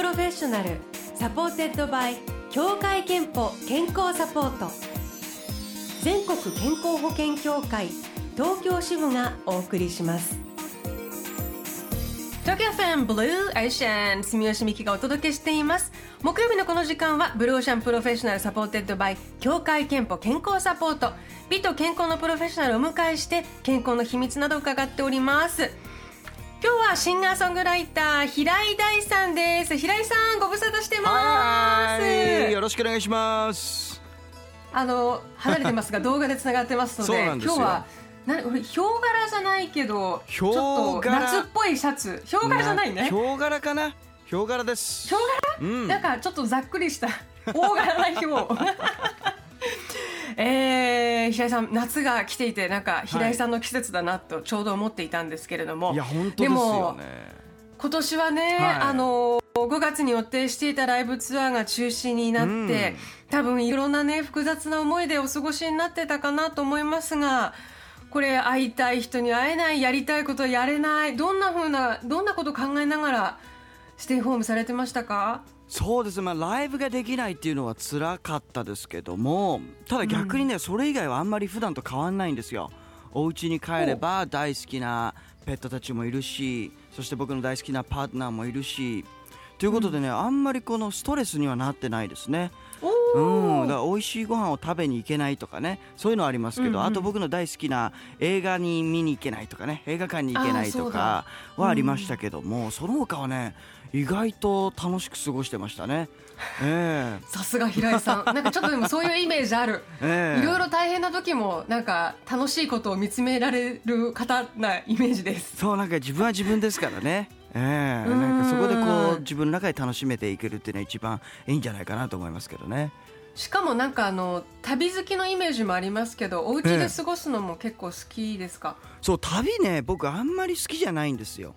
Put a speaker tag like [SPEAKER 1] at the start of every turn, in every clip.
[SPEAKER 1] Professional Supported by 協会けんぽ健康サポート。全国健康保険協会東京支部がお送りします。東京 FM Blue Ocean 住吉美紀がお届けしています。木曜日のこの時間は Blue Ocean Professional Supported by 協会けんぽ健康サポート。美と健康のプロフェッショナルをお迎えして健康の秘密などを伺っております。今日はシンガーソングライター平井大さんです。平井さんご無沙汰してます。
[SPEAKER 2] よろしくお願いします。
[SPEAKER 1] あの離れてますが動画でつながってますので 今日はなこれヒョウ柄じゃないけどちょっと夏っぽいシャツ。ヒョウ柄じゃないね。
[SPEAKER 2] ヒョウ柄かな？ヒョウ柄です。
[SPEAKER 1] ヒョウ柄、うん、なんかちょっとざっくりした大柄なヒョウえー、平井さん夏が来ていてなんか平井さんの季節だなとちょうど思っていたんですけれども、は
[SPEAKER 2] い、いや本当ですよね。
[SPEAKER 1] 今年はね、はい、あの5月に予定していたライブツアーが中止になって、うん、多分いろんなね複雑な思いでお過ごしになってたかなと思いますがこれ会いたい人に会えないやりたいことやれないどんなふうなどんなことを考えながらステイホームされてましたか？
[SPEAKER 2] そうです。まあライブができないっていうのは辛かったですけどもただ逆にね、うん、それ以外はあんまり普段と変わんないんですよ。お家に帰れば大好きなペットたちもいるしそして僕の大好きなパートナーもいるし。ということでね、うん、あんまりこのストレスにはなってないですねうん、だから美味しいご飯を食べに行けないとかね。そういうのはありますけど、うんうん、あと僕の大好きな映画に見に行けないとかね。映画館に行けないとかはありましたけども、うん、その他はね意外と楽しく過ごしてましたね。
[SPEAKER 1] えー、さすが平井さん。なんかちょっとでもそういうイメージある、えー、いろいろ大変な時もなんか楽しいことを見つめられる方なイメージです。
[SPEAKER 2] そうなんか自分は自分ですからねえー、なんかそこでこう自分の中で楽しめていけるっていうのは一番いいんじゃないかなと思いますけどね。
[SPEAKER 1] しかもなんかあの旅好きのイメージもありますけどお家で過ごすのも結構好きですか、
[SPEAKER 2] えそう旅ね僕あんまり好きじゃないんですよ。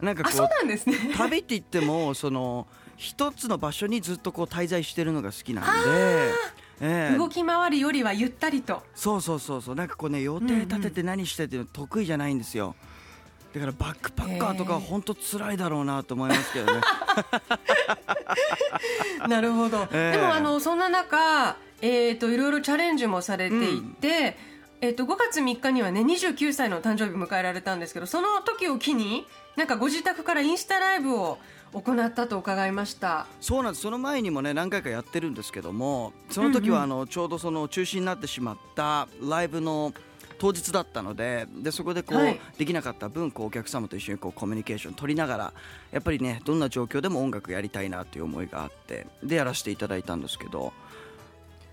[SPEAKER 1] なんかそうなんですね。
[SPEAKER 2] 旅って言ってもその一つの場所にずっとこう滞在してるのが好きなんで
[SPEAKER 1] えー、動き回るよりはゆったりと。
[SPEAKER 2] そうそうそうそう。なんかこうね予定立てて何してっていうの得意じゃないんですよ、うんうんだからバックパッカーとか本当辛いだろうなと思いますけどね。
[SPEAKER 1] なるほど、えー、でもあのそんな中、えーと、いろいろチャレンジもされていて、うん、えーと、5月3日にはね29歳の誕生日迎えられたんですけどその時を機になんかご自宅からインスタライブを行ったと伺いました。
[SPEAKER 2] そうなんです。その前にもね何回かやってるんですけどもその時はあの、ちょうどその中止になってしまったライブの当日だったのででそこでこう、はい、できなかった分こうお客様と一緒にこうコミュニケーション取りながらやっぱりねどんな状況でも音楽やりたいなという思いがあってでやらせていただいたんですけど。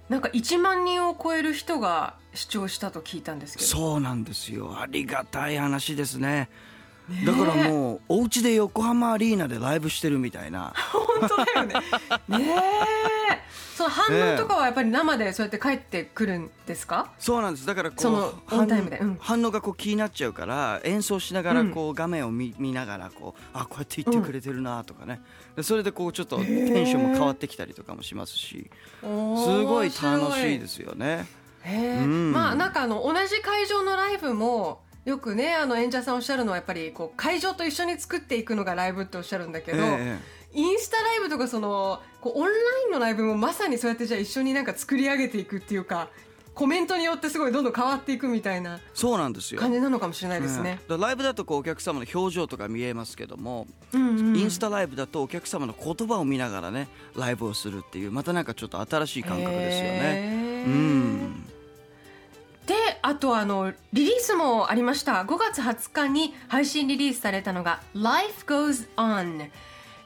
[SPEAKER 1] なんか1万人を超える人が視聴したと聞いたんですけど。
[SPEAKER 2] そうなんですよ。ありがたい話ですね。だからもうお家で横浜アリーナでライブしてるみたいな。
[SPEAKER 1] 本当だよね。ねえその反応とかはやっぱり生でそうやって帰ってくるんですか、
[SPEAKER 2] そうなんです。だからこうそのオンタイムで、うん、反応がこう気になっちゃうから演奏しながらこう画面を見,、見ながらこうあこうやって言ってくれてるなとかね、それでこうちょっとテンションも変わってきたりとかもしますしすごい楽しいですよね。
[SPEAKER 1] うん、まあなんかあの同じ会場のライブもよくねあの演者さんおっしゃるのはやっぱりこう会場と一緒に作っていくのがライブっておっしゃるんだけど、えインスタライブとかそのこうオンラインのライブもまさにそうやってじゃあ一緒になんか作り上げていくっていうかコメントによってすごいどんどん変わっていくみたいな
[SPEAKER 2] そうなんですよ。
[SPEAKER 1] 感じなのかもしれないですね、
[SPEAKER 2] うん、ライブだとこうお客様の表情とか見えますけども、うんうん、インスタライブだとお客様の言葉を見ながらねライブをするっていうまたなんかちょっと新しい感覚ですよね。うん
[SPEAKER 1] であとあのリリースもありました。5月20日に配信リリースされたのが「Life Goes On」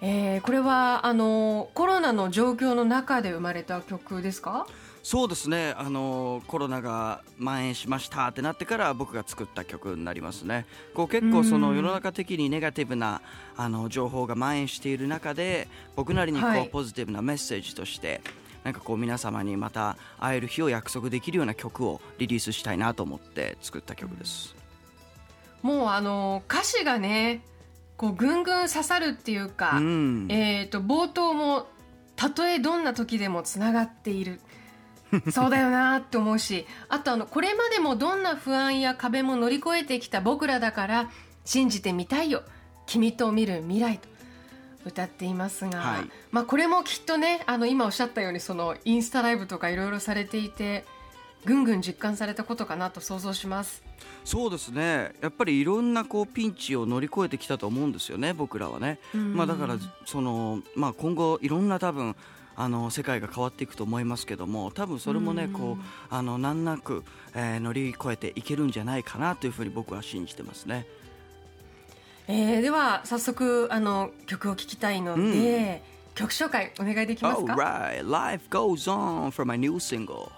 [SPEAKER 1] えー、これはあのコロナの状況の中で生まれた曲ですか？
[SPEAKER 2] そうですね。あのコロナが蔓延しましたってなってから僕が作った曲になりますね。こう結構その世の中的にネガティブなあの情報が蔓延している中で僕なりにこう、はい、ポジティブなメッセージとしてなんかこう皆様にまた会える日を約束できるような曲をリリースしたいなと思って作った曲です。
[SPEAKER 1] もうあの歌詞がねこうぐんぐん刺さるっていうか、うん、えっ、と冒頭もたとえどんな時でもつながっている。そうだよなって思うし あとあのこれまでもどんな不安や壁も乗り越えてきた僕らだから信じてみたいよ。君と見る未来と歌っていますが、
[SPEAKER 2] はい。
[SPEAKER 1] まあこれもきっとねあの今おっしゃったようにそのインスタライブとかいろいろされていてぐんぐん実感されたことかなと想像します。
[SPEAKER 2] そうですね。やっぱりいろんなこうピンチを乗り越えてきたと思うんですよね僕らはね、まあ、だからその、まあ、今後いろんな多分あの世界が変わっていくと思いますけども多分それもねこうあの難なく、えー乗り越えていけるんじゃないかなというふうに僕は信じてますね。
[SPEAKER 1] えー、では早速あの曲を聴きたいので、曲紹介お願いできますか。
[SPEAKER 2] Alright, life goes on for my new single.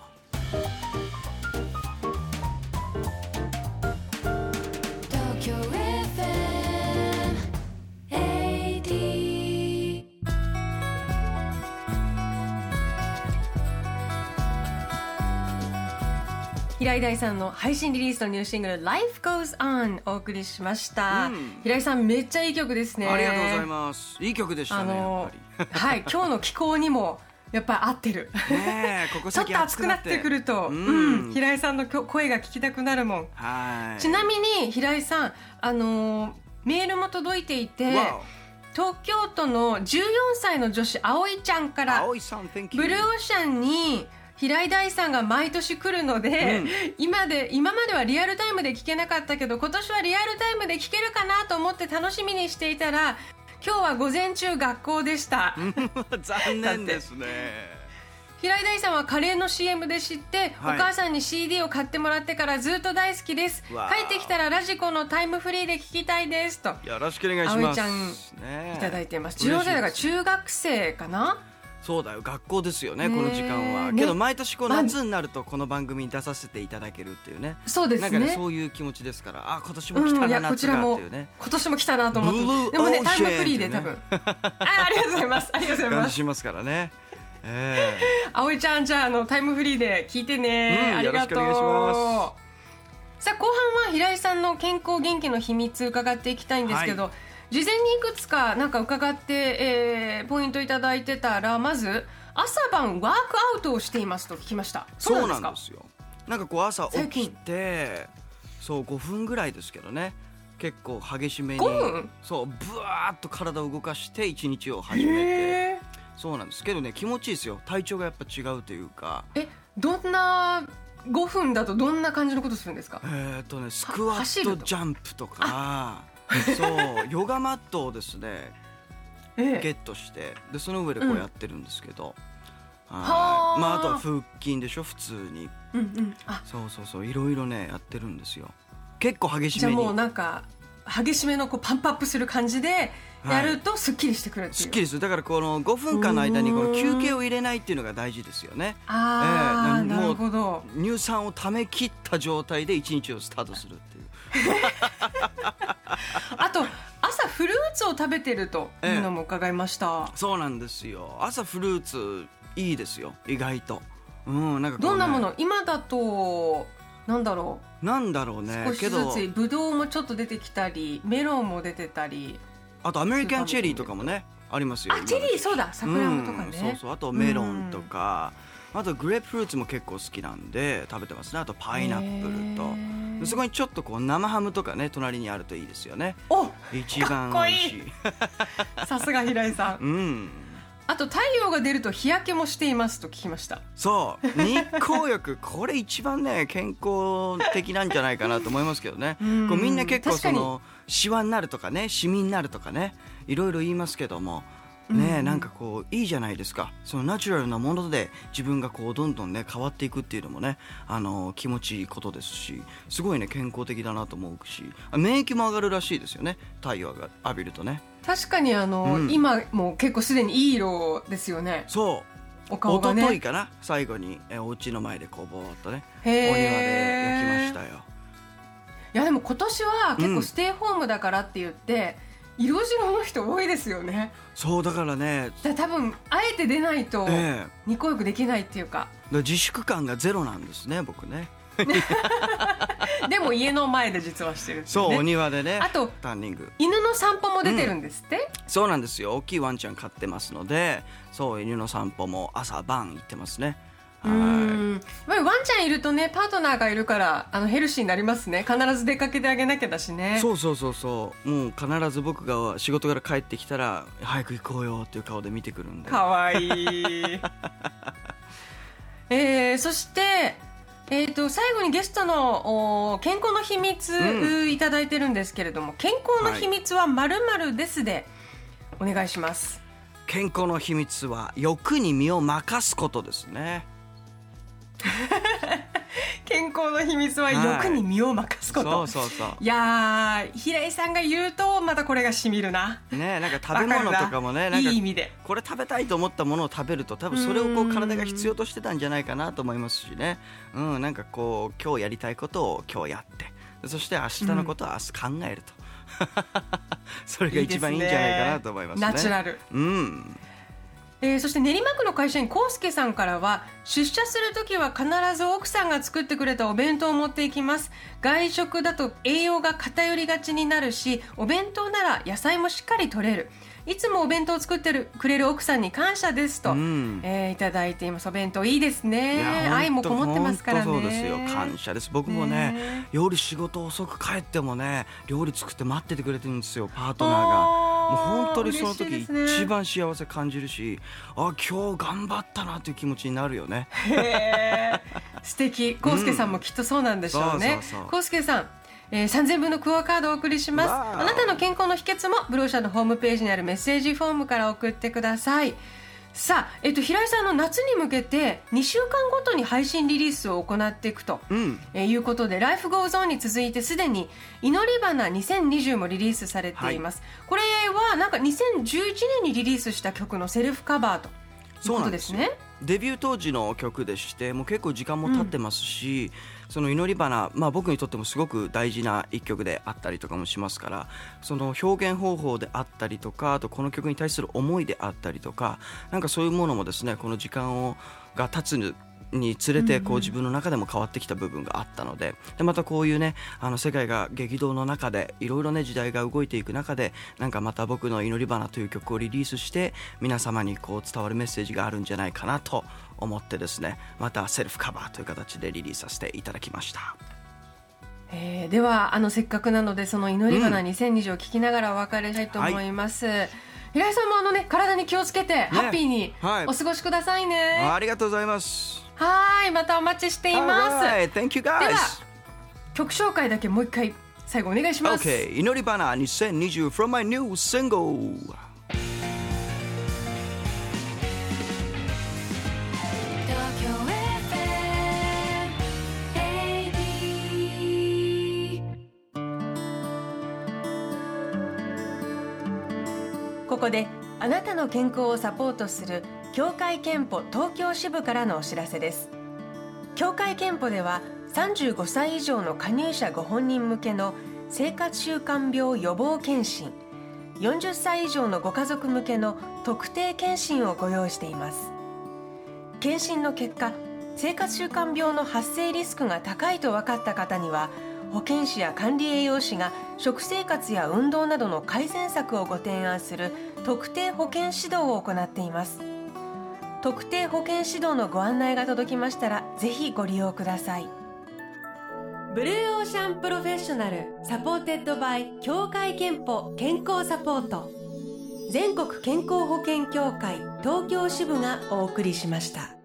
[SPEAKER 1] 井大さんの配信リリースのニューシングル「Life Goes On」お送りしました、
[SPEAKER 2] うん。
[SPEAKER 1] 平井さんめっちゃいい曲ですね。
[SPEAKER 2] ありがとうございます。いい曲でしたね、や
[SPEAKER 1] あの はい今日の気候にもやっぱり合ってる。
[SPEAKER 2] ここ
[SPEAKER 1] ちょっ
[SPEAKER 2] 先
[SPEAKER 1] と暑くなってくると、
[SPEAKER 2] う
[SPEAKER 1] うん。
[SPEAKER 2] ん、
[SPEAKER 1] 平井さんの声が聞きたくなるもん、
[SPEAKER 2] はい。
[SPEAKER 1] ちなみに平井さんあのーメールも届いていて
[SPEAKER 2] わ
[SPEAKER 1] 東京都の14歳の女子葵ちゃんか
[SPEAKER 2] お
[SPEAKER 1] ら。ブルーオーシャンに平井大さんが毎年来るので、
[SPEAKER 2] うん。
[SPEAKER 1] 今で今まではリアルタイムで聞けなかったけど今年はリアルタイムで聞けるかなと思って楽しみにしていたら今日は午前中学校でした、
[SPEAKER 2] 残念ですね。
[SPEAKER 1] 平井大さんはカレーの CM で知って、
[SPEAKER 2] はい。
[SPEAKER 1] お母さんに CD を買ってもらってからずっと大好きです。帰ってきたらラジコのタイムフリーで聞きたいですと。
[SPEAKER 2] よろしくお願いします。
[SPEAKER 1] 葵ちゃん
[SPEAKER 2] ねえ。
[SPEAKER 1] いただいています。14
[SPEAKER 2] 嬉し
[SPEAKER 1] 歳だから
[SPEAKER 2] です
[SPEAKER 1] 中学生かな？
[SPEAKER 2] そうだよ、学校ですよね、この時間は。
[SPEAKER 1] ね。
[SPEAKER 2] けど、毎年こう
[SPEAKER 1] まあ
[SPEAKER 2] 夏になると、この番組に出させていただけるっていうね。
[SPEAKER 1] そうですね。
[SPEAKER 2] なんかね、そういう気持ちですから、あ、今年も来
[SPEAKER 1] うん、い
[SPEAKER 2] たな、
[SPEAKER 1] やこち
[SPEAKER 2] 夏がっていうね。
[SPEAKER 1] 今年も来たなと思って。でもねタイムフリーで多分、あありがとうございます。ありがとうございます。
[SPEAKER 2] しますからね。え
[SPEAKER 1] 葵ちゃんじゃああのタイムフリーで聞いてね、
[SPEAKER 2] うん
[SPEAKER 1] ありがとう。さあ後半は平井さんの健康元気の秘密伺っていきたいんですけど、事前にいくつかなんか伺って、えーポイントいただいてたらまず朝晩ワークアウトをしていますと聞きました。
[SPEAKER 2] そう
[SPEAKER 1] な
[SPEAKER 2] んんですよ。なんかこう朝起きて、そう5分ぐらいですけどね。結構激しめに
[SPEAKER 1] 5分？
[SPEAKER 2] そうブワーっと体を動かして一日を始めて。そうなんです。けどね気持ちいいですよ。体調がやっぱ違うというか。
[SPEAKER 1] えどんな5分だとどんな感じのことするんですか？
[SPEAKER 2] えーっとねスクワットジャンプとかそうヨガマットをですね
[SPEAKER 1] え
[SPEAKER 2] ゲットしてでその上でこうやってるんですけど、
[SPEAKER 1] はあ
[SPEAKER 2] はいまああとは腹筋でしょ普通に。
[SPEAKER 1] うんうん。あ。
[SPEAKER 2] そうそうそういろいろねやってるんですよ。結構激し
[SPEAKER 1] じゃあ
[SPEAKER 2] めに
[SPEAKER 1] もうなんか激しめのこうパンプアップする感じでやるとすっきりしてくるっていう、
[SPEAKER 2] すっきりする。だからこの5分間の間にこの休憩を入れないっていうのが大事ですよね。
[SPEAKER 1] ああ、
[SPEAKER 2] ええ。
[SPEAKER 1] なるほど。
[SPEAKER 2] 乳酸を溜め切った状態で一日をスタートするっていう
[SPEAKER 1] あと朝フルーツを食べてるというのも伺いました、
[SPEAKER 2] そうなんですよ。朝フルーツいいですよ。意外と。うんなんかね。
[SPEAKER 1] どんなもの？今だとなんだろ
[SPEAKER 2] なんだろう
[SPEAKER 1] う
[SPEAKER 2] ね。
[SPEAKER 1] 少しずつブドウもちょっと出てきたりメロンも出てたり。
[SPEAKER 2] あとアメリカンチェリーとかもねありますよ
[SPEAKER 1] あチェリーそうだ。さくらんぼとかね、
[SPEAKER 2] うんそうそう。あとメロンとか、あとグレープフルーツも結構好きなんで食べてますね。あとパイナップル
[SPEAKER 1] へ
[SPEAKER 2] とそこにちょっとこう生ハムとかね隣にあるといいですよね。
[SPEAKER 1] お
[SPEAKER 2] 一番
[SPEAKER 1] かっこいい。さすが平井さん。
[SPEAKER 2] うん。
[SPEAKER 1] あと太陽が出ると日焼けもしていますと聞きました。
[SPEAKER 2] そう。日光浴これ一番ね 健康的なんじゃないかなと思いますけどね。
[SPEAKER 1] うん。
[SPEAKER 2] こうみんな結構そのシワになるとかねシミになるとかねいろいろ言いますけどもね、
[SPEAKER 1] うん。
[SPEAKER 2] なんかこういいじゃないですか。そのナチュラルなもので自分がこうどんどんね変わっていくっていうのもねあの気持ちいいことですしすごいね健康的だなと思うしあ免疫も上がるらしいですよね。太陽が浴びるとね。
[SPEAKER 1] 確かにあの、
[SPEAKER 2] うん。
[SPEAKER 1] 今もう結構すでにいい色ですよね。
[SPEAKER 2] そう。
[SPEAKER 1] お顔がね。
[SPEAKER 2] 一昨日かな？最後にえお家の前でこうぼーっとねお
[SPEAKER 1] へ
[SPEAKER 2] 庭
[SPEAKER 1] ー
[SPEAKER 2] で焼きましたよ。
[SPEAKER 1] いやでも今年は結
[SPEAKER 2] うん
[SPEAKER 1] 構ステイホームだからって言って、色白の人多いですよね。
[SPEAKER 2] そうだからね。
[SPEAKER 1] だ多分あえて出ないと
[SPEAKER 2] ええ。
[SPEAKER 1] 日光浴できないっていうか。
[SPEAKER 2] だから自粛感がゼロなんですね僕ね。
[SPEAKER 1] でも家の前で実はしてるってい
[SPEAKER 2] そう、お
[SPEAKER 1] ね
[SPEAKER 2] 庭でね
[SPEAKER 1] あと
[SPEAKER 2] タンニング。
[SPEAKER 1] 犬の散歩も出てるんですって、
[SPEAKER 2] そうなんですよ。大きいワンちゃん飼ってますのでそう犬の散歩も朝晩行ってますね。
[SPEAKER 1] う
[SPEAKER 2] はい
[SPEAKER 1] ワンちゃんいるとねパートナーがいるからあのヘルシーになりますね。必ず出かけてあげなきゃだしね。
[SPEAKER 2] そうそうそうそう。もう必ず僕が仕事から帰ってきたら早く行こうよっていう顔で見てくるんで。
[SPEAKER 1] かわいい。えー、そしてえー、と最後にゲストのお健康の秘密、
[SPEAKER 2] う
[SPEAKER 1] いただいてるんですけれども健康の秘密はまるですでお願いします。
[SPEAKER 2] 健康の秘密は欲に身を任すことですね
[SPEAKER 1] 健康の秘密は
[SPEAKER 2] はい
[SPEAKER 1] 欲に身を任すこと、
[SPEAKER 2] そうそうそ
[SPEAKER 1] いやー平井さんが言うとまたこれがしみるな。
[SPEAKER 2] うねなんか食べ物とかもね
[SPEAKER 1] いい意味で。
[SPEAKER 2] これ食べたいと思ったものを食べると多分それをこう体が必要としてたんじゃないかなと思いますしね。うんなんかこう今日やりたいことを今日やって。でそして明日のことは明日考えると、それが一番いいんじゃないかなと思いますね。
[SPEAKER 1] ナチュラル。
[SPEAKER 2] うん
[SPEAKER 1] えーそして練馬区の会社員コウスケさんからは出社するときは必ず奥さんが作ってくれたお弁当を持っていきます。外食だと栄養が偏りがちになるしお弁当なら野菜もしっかり取れる。いつもお弁当を作ってるくれる奥さんに感謝ですと、
[SPEAKER 2] うん。
[SPEAKER 1] えーいただいています。お弁当いいです
[SPEAKER 2] い
[SPEAKER 1] ね
[SPEAKER 2] や
[SPEAKER 1] 愛もこもってますからね。
[SPEAKER 2] そうですよ。感謝です。僕もね
[SPEAKER 1] ね。
[SPEAKER 2] 夜仕事遅く帰ってもね料理作って待っててくれてるんですよ。パートナーがもう本当にその時一番幸せ感じるしあ今日頑張ったなという気持ちになるよね。
[SPEAKER 1] 素敵。コウスケさんもきっとそうなんでしょうね。
[SPEAKER 2] そうそうそう。
[SPEAKER 1] コウスケさんえー、3000分のクオカードをお送りします。あ。なたの健康の秘訣もブローシャのホームページにあるメッセージフォームから送ってくださいさあ、えっと、平井さんの夏に向けて2週間ごとに配信リリースを行っていくと、
[SPEAKER 2] うん。
[SPEAKER 1] えーいうことで「Life Goes On」に続いてすでに「祈り花2020」もリリースされています、これはなんか2011年にリリースした曲のセルフカバーということ
[SPEAKER 2] です
[SPEAKER 1] ね
[SPEAKER 2] デビュー当時の曲でしてもう結構時間も経ってますし、その祈り花、まあ、僕にとってもすごく大事な一曲であったりとかもしますからその表現方法であったりとかあとこの曲に対する思いであったりとかなんかそういうものもですねこの時間をが経つにつれてこう自分の中でも変わってきた部分があったのででまたこういうねあの世界が激動の中でいろいろね時代が動いていく中でなんかまた僕の「祈り花」という曲をリリースして皆様にこう伝わるメッセージがあるんじゃないかなと思ってですねまたセルフカバーという形でリリースさせていただきました。
[SPEAKER 1] えー。ではあのせっかくなのでその祈り花2020を聞きながらお別れしたいと思います、平井さんもあのね体に気をつけて、ハッピーに
[SPEAKER 2] はい。
[SPEAKER 1] お過ごしくださいね。
[SPEAKER 2] ありがとうございます
[SPEAKER 1] はいまたお待ちしています、
[SPEAKER 2] Alright, Thank you
[SPEAKER 1] では
[SPEAKER 2] guys
[SPEAKER 1] 曲紹介だけもう一回最後お願いします、
[SPEAKER 2] OK 祈り花2020 from my new single.
[SPEAKER 3] 東京 FM
[SPEAKER 1] ここであなたの健康をサポートする協会憲法東京支部からのお知らせです。協会憲法では35歳以上の加入者ご本人向けの生活習慣病予防検診40歳以上のご家族向けの特定検診をご用意しています。検診の結果生活習慣病の発生リスクが高いと分かった方には保健師や管理栄養士が食生活や運動などの改善策をご提案する特定保健指導を行っています。特定保健指導のご案内が届きましたらぜひご利用ください。 Blue Ocean Professional Supported by 協会けんぽ健康サポート。全国健康保険協会東京支部がお送りしました。